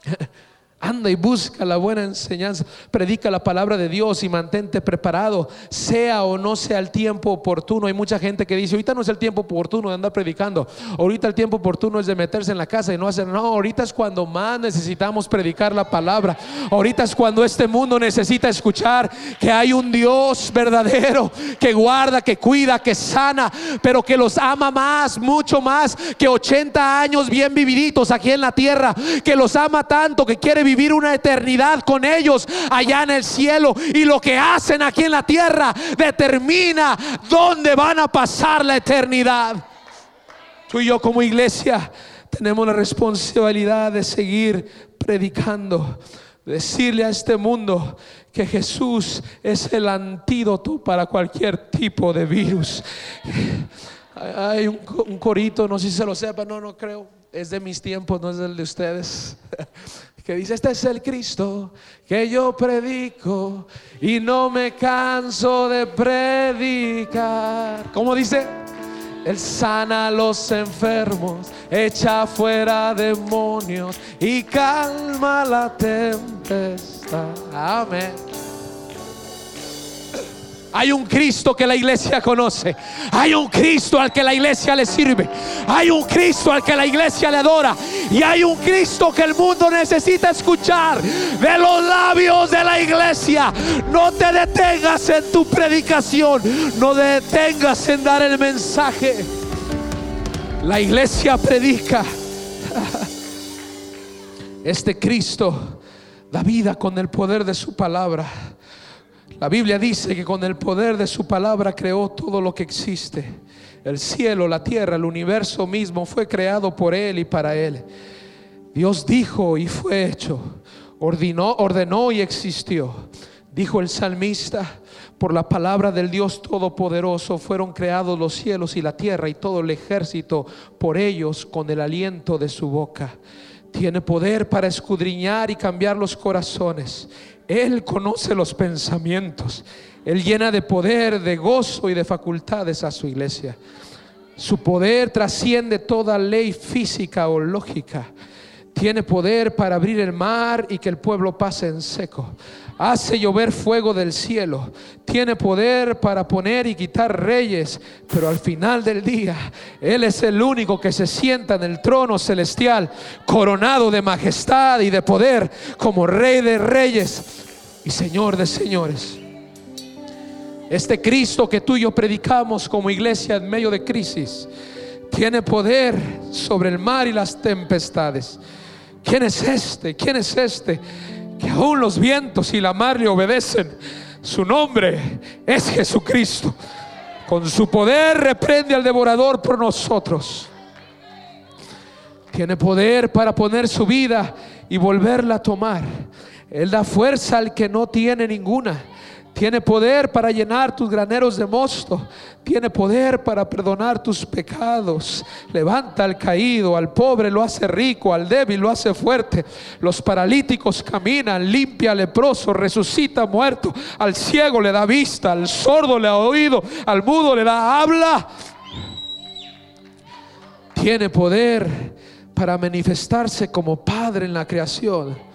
Anda y busca la buena enseñanza, predica la palabra de Dios y mantente preparado, sea o no sea el tiempo oportuno. Hay mucha gente que dice, ahorita no es el tiempo oportuno de andar predicando, ahorita el tiempo oportuno es de meterse en la casa y no hacer, no, ahorita es cuando más necesitamos predicar la palabra, ahorita es cuando este mundo necesita escuchar que hay un Dios verdadero que guarda, que cuida, que sana, pero que los ama más, mucho más que 80 años bien vividitos aquí en la tierra, que los ama tanto, que quiere vivir una eternidad con ellos allá en el cielo. Y lo que hacen aquí en la tierra determina dónde van a pasar la eternidad. Tú y yo como iglesia tenemos la responsabilidad de seguir predicando, decirle a este mundo que Jesús es el antídoto para cualquier tipo de virus. Hay un, corito, no sé si se lo sepa, no, no creo, es de mis tiempos, no es del de ustedes. Que dice, este es el Cristo que yo predico y no me canso de predicar. ¿Cómo dice? Él sana a los enfermos, echa fuera demonios y calma la tempestad. Amén. Hay un Cristo que la iglesia conoce. Hay un Cristo al que la iglesia le sirve. Hay un Cristo al que la iglesia le adora. Y hay un Cristo que el mundo necesita escuchar de los labios de la iglesia. No te detengas en tu predicación. No te detengas en dar el mensaje. La iglesia predica. Este Cristo da vida con el poder de su palabra. La Biblia dice que con el poder de su palabra creó todo lo que existe. El cielo, la tierra, el universo mismo fue creado por Él y para Él. Dios dijo y fue hecho. Ordenó, ordenó y existió. Dijo el salmista, por la palabra del Dios Todopoderoso fueron creados los cielos y la tierra y todo el ejército por ellos con el aliento de su boca. Tiene poder para escudriñar y cambiar los corazones él conoce los pensamientos. Él llena de poder, de gozo y de facultades a su iglesia. Su poder trasciende toda ley física o lógica. Tiene poder para abrir el mar y que el pueblo pase en seco hace llover fuego del cielo, tiene poder para poner y quitar reyes, pero al final del día Él es el único que se sienta en el trono celestial, coronado de majestad y de poder, como Rey de reyes y Señor de señores. Este Cristo que tú y yo predicamos como iglesia en medio de crisis, tiene poder sobre el mar y las tempestades. ¿Quién es este? ¿Quién es este? que aún los vientos y la mar le obedecen. Su nombre es Jesucristo. Con su poder reprende al devorador por nosotros. Tiene poder para poner su vida y volverla a tomar. Él da fuerza al que no tiene ninguna. Tiene poder para llenar tus graneros de mosto. Tiene poder para perdonar tus pecados. Levanta al caído, al pobre lo hace rico, al débil lo hace fuerte. Los paralíticos caminan, limpia al leproso, resucita muerto. Al ciego le da vista, al sordo le da oído, al mudo le da habla. Tiene poder para manifestarse como Padre en la creación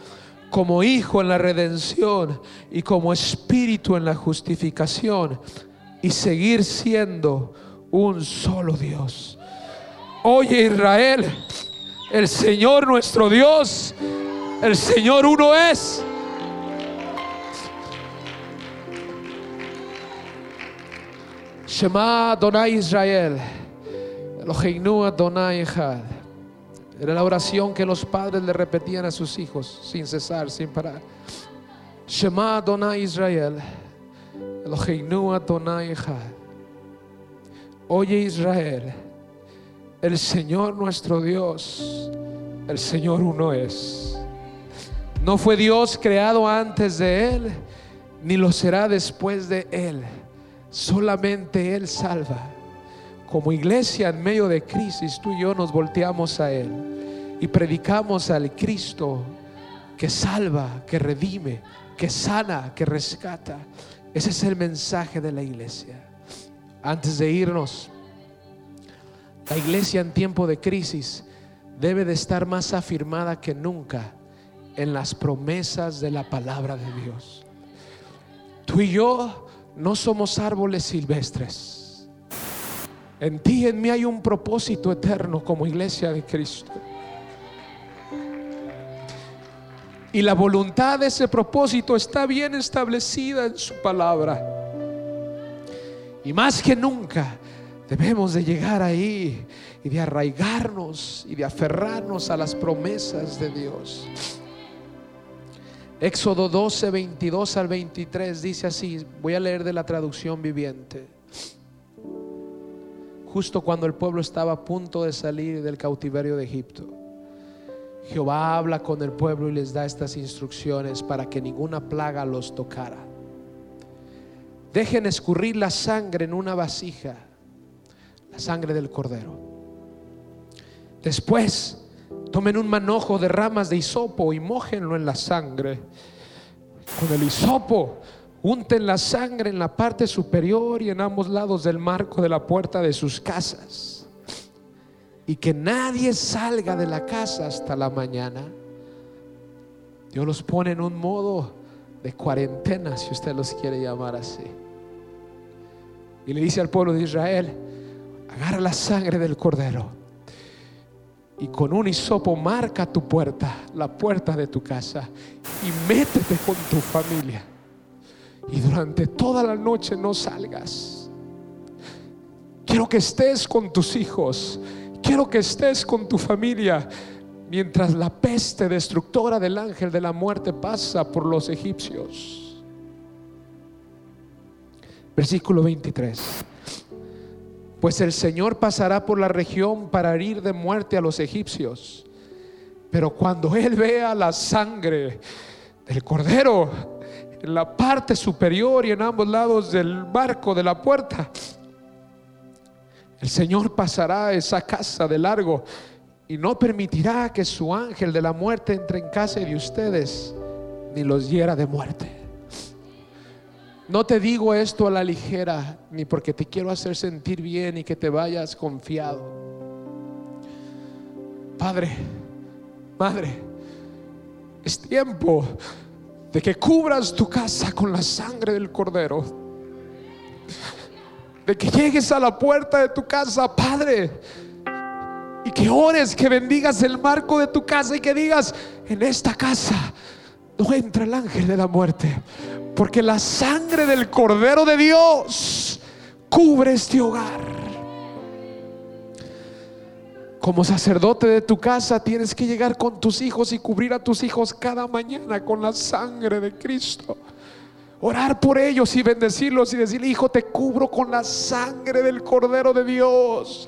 como hijo en la redención y como espíritu en la justificación y seguir siendo un solo Dios. Oye Israel, el Señor nuestro Dios, el Señor uno es. Shema Donai Israel, Eloheinu Adonai Echad. Era la oración que los padres le repetían a sus hijos sin cesar, sin parar. Shema Adonai Israel, Eloheinu Adonai. Oye Israel, el Señor nuestro Dios, el Señor uno es. No fue Dios creado antes de Él, ni lo será después de Él. Solamente Él salva. Como iglesia en medio de crisis, tú y yo nos volteamos a Él y predicamos al Cristo que salva, que redime, que sana, que rescata. Ese es el mensaje de la iglesia. Antes de irnos, la iglesia en tiempo de crisis debe de estar más afirmada que nunca en las promesas de la palabra de Dios. Tú y yo no somos árboles silvestres. En ti y en mí hay un propósito eterno como iglesia de Cristo. Y la voluntad de ese propósito está bien establecida en su palabra. Y más que nunca debemos de llegar ahí y de arraigarnos y de aferrarnos a las promesas de Dios. Éxodo 12, 22 al 23 dice así, voy a leer de la traducción viviente. Justo cuando el pueblo estaba a punto de salir del cautiverio de Egipto, Jehová habla con el pueblo y les da estas instrucciones para que ninguna plaga los tocara. Dejen escurrir la sangre en una vasija, la sangre del cordero. Después Tomen un manojo de ramas de hisopo y mojenlo en la sangre. Con el hisopo unten la sangre en la parte superior y en ambos lados del marco de la puerta de sus casas. Y que nadie salga de la casa hasta la mañana. Dios los pone en un modo de cuarentena, si usted los quiere llamar así. Y le dice al pueblo de Israel, agarra la sangre del cordero y con un hisopo marca tu puerta, la puerta de tu casa y métete con tu familia. Y durante toda la noche no salgas. Quiero que estés con tus hijos. Quiero que estés con tu familia mientras la peste destructora del ángel de la muerte pasa por los egipcios. Versículo 23 pues el Señor pasará por la región para herir de muerte a los egipcios. Pero cuando Él vea la sangre del cordero en la parte superior y en ambos lados del barco de la puerta, el Señor pasará esa casa de largo y no permitirá que su ángel de la muerte entre en casa de ustedes ni los hiera de muerte. No te digo esto a la ligera, ni porque te quiero hacer sentir bien y que te vayas confiado. Padre, Madre, es tiempo de que cubras tu casa con la sangre del cordero. De que llegues a la puerta de tu casa, Padre, y que ores, que bendigas el marco de tu casa y que digas, en esta casa no entra el ángel de la muerte, porque la sangre del Cordero de Dios cubre este hogar. Como sacerdote de tu casa tienes que llegar con tus hijos y cubrir a tus hijos cada mañana con la sangre de Cristo. Orar por ellos y bendecirlos y decirle, hijo, te cubro con la sangre del Cordero de Dios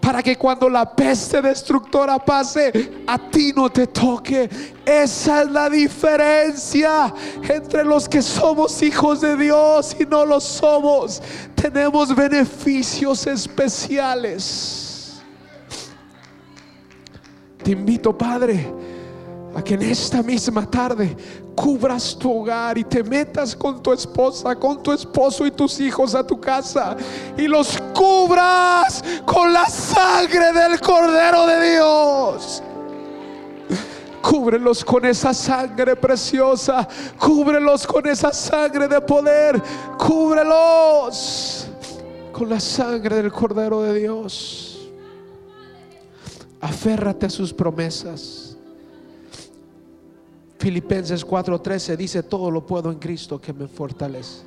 para que cuando la peste destructora pase, a ti no te toque. Esa es la diferencia entre los que somos hijos de Dios y no lo somos. Tenemos beneficios especiales. Te invito, Padre, a que en esta misma tarde cubras tu hogar y te metas con tu esposa, con tu esposo y tus hijos a tu casa y los cubras con la sangre del Cordero de Dios. Cúbrelos con esa sangre preciosa. Cúbrelos con esa sangre de poder. Cúbrelos con la sangre del Cordero de Dios. Aférrate a sus promesas. Filipenses 4:13 dice, todo lo puedo en Cristo que me fortalece.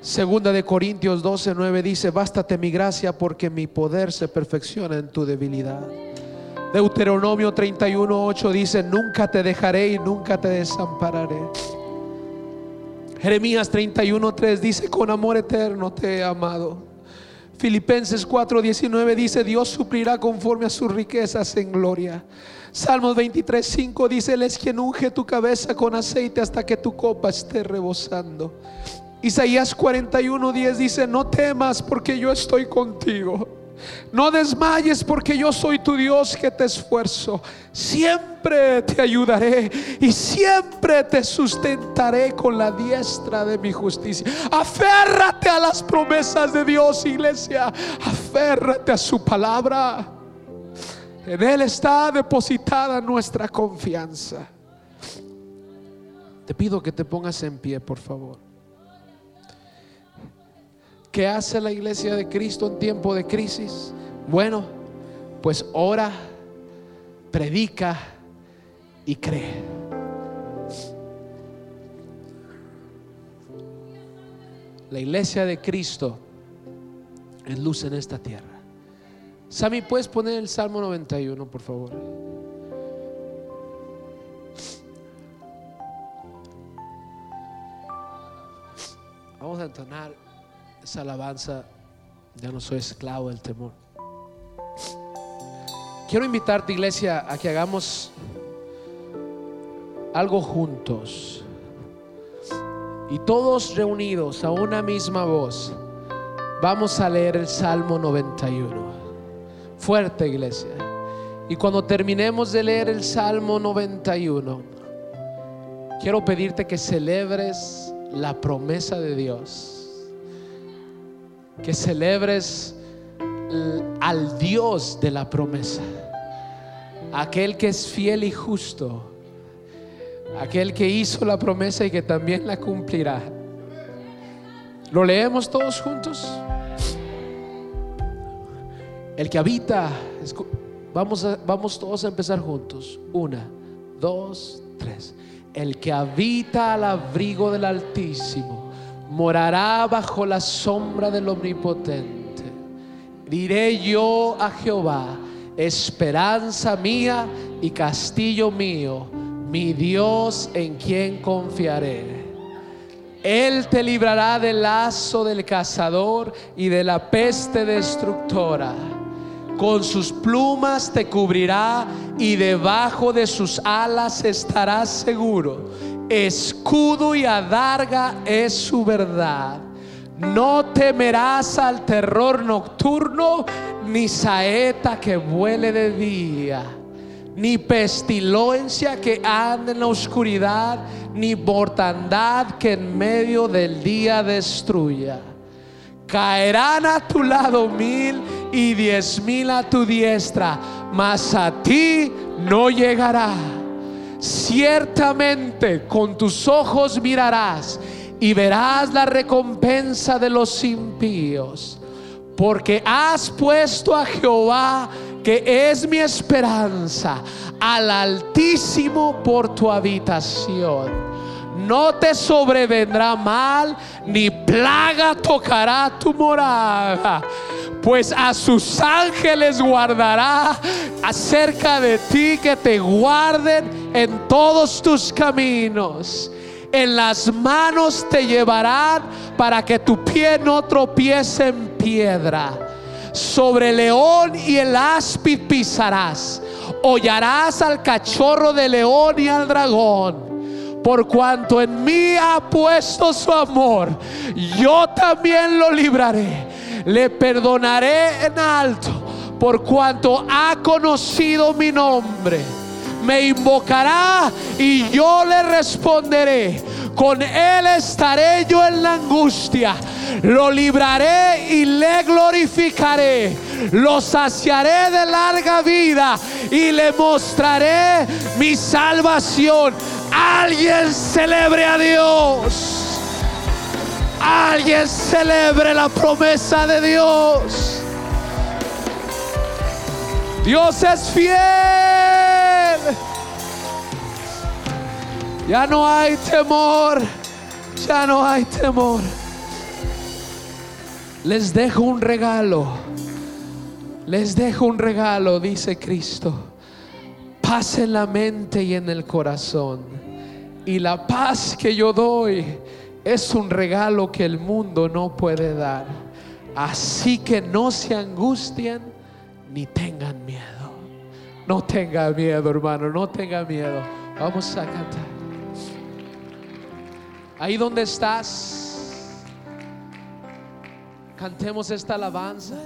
Segunda de Corintios 12:9 dice, bástate mi gracia porque mi poder se perfecciona en tu debilidad. Deuteronomio 31:8 dice, nunca te dejaré y nunca te desampararé. Jeremías 31:3 dice, con amor eterno te he amado. Filipenses 4:19 dice, Dios suplirá conforme a sus riquezas en gloria. Salmos 23, 5 dice, Él es quien unge tu cabeza con aceite hasta que tu copa esté rebosando. Isaías 41, 10 dice, no temas porque yo estoy contigo. No desmayes porque yo soy tu Dios que te esfuerzo. Siempre te ayudaré y siempre te sustentaré con la diestra de mi justicia. Aférrate a las promesas de Dios, iglesia. Aférrate a su palabra. En Él está depositada nuestra confianza. Te pido que te pongas en pie, por favor. ¿Qué hace la iglesia de Cristo en tiempo de crisis? Bueno, pues ora, predica y cree. La iglesia de Cristo es luz en esta tierra. Sammy, ¿puedes poner el Salmo 91, por favor? Vamos a entonar esa alabanza. Ya no soy esclavo del temor. Quiero invitarte, iglesia, a que hagamos algo juntos. Y todos reunidos a una misma voz, vamos a leer el Salmo 91. Fuerte, iglesia. Y cuando terminemos de leer el Salmo 91, quiero pedirte que celebres la promesa de Dios. Que celebres al Dios de la promesa. Aquel que es fiel y justo. Aquel que hizo la promesa y que también la cumplirá. ¿Lo leemos todos juntos? El que habita, vamos, todos a empezar juntos. Una, dos, tres. El que habita al abrigo del Altísimo morará bajo la sombra del Omnipotente. Diré yo a Jehová, esperanza mía y castillo mío, mi Dios en quien confiaré. Él te librará del lazo del cazador y de la peste destructora. Con sus plumas te cubrirá y debajo de sus alas estarás seguro. Escudo y adarga es su verdad. No temerás al terror nocturno, ni saeta que vuele de día, ni pestilencia que ande en la oscuridad, ni mortandad que en medio del día destruya. Caerán a tu lado mil y diez mil a tu diestra, mas a ti no llegará. Ciertamente con tus ojos mirarás y verás la recompensa de los impíos, porque has puesto a Jehová, que es mi esperanza, al Altísimo por tu habitación. No te sobrevendrá mal, ni plaga tocará tu morada, pues a sus ángeles guardará acerca de ti que te guarden en todos tus caminos en las manos te llevarán para que tu pie no tropiece en piedra. Sobre el león y el áspid pisarás. Hollarás al cachorro de león y al dragón. Por cuanto en mí ha puesto su amor, yo también lo libraré. Le perdonaré en alto, por cuanto ha conocido mi nombre me invocará y yo le responderé. Con él estaré yo en la angustia. Lo libraré y le glorificaré. Lo saciaré de larga vida y le mostraré mi salvación. Alguien celebre a Dios. Alguien celebre la promesa de Dios. Dios es fiel. Ya no hay temor. Ya no hay temor. Les dejo un regalo. Les dejo un regalo, dice Cristo. Paz en la mente y en el corazón. Y la paz que yo doy es un regalo que el mundo no puede dar. Así que no se angustien ni tengan miedo. No tenga miedo, hermano, no tenga miedo. Vamos a cantar. Ahí donde estás, cantemos esta alabanza.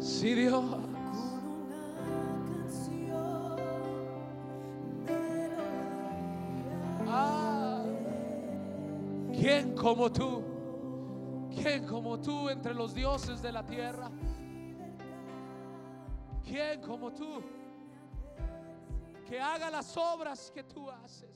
Sí, Dios. Ah, ¿Quién como tú? ¿Quién como tú entre los dioses de la tierra? ¿Quién como tú? Que haga las obras que tú haces.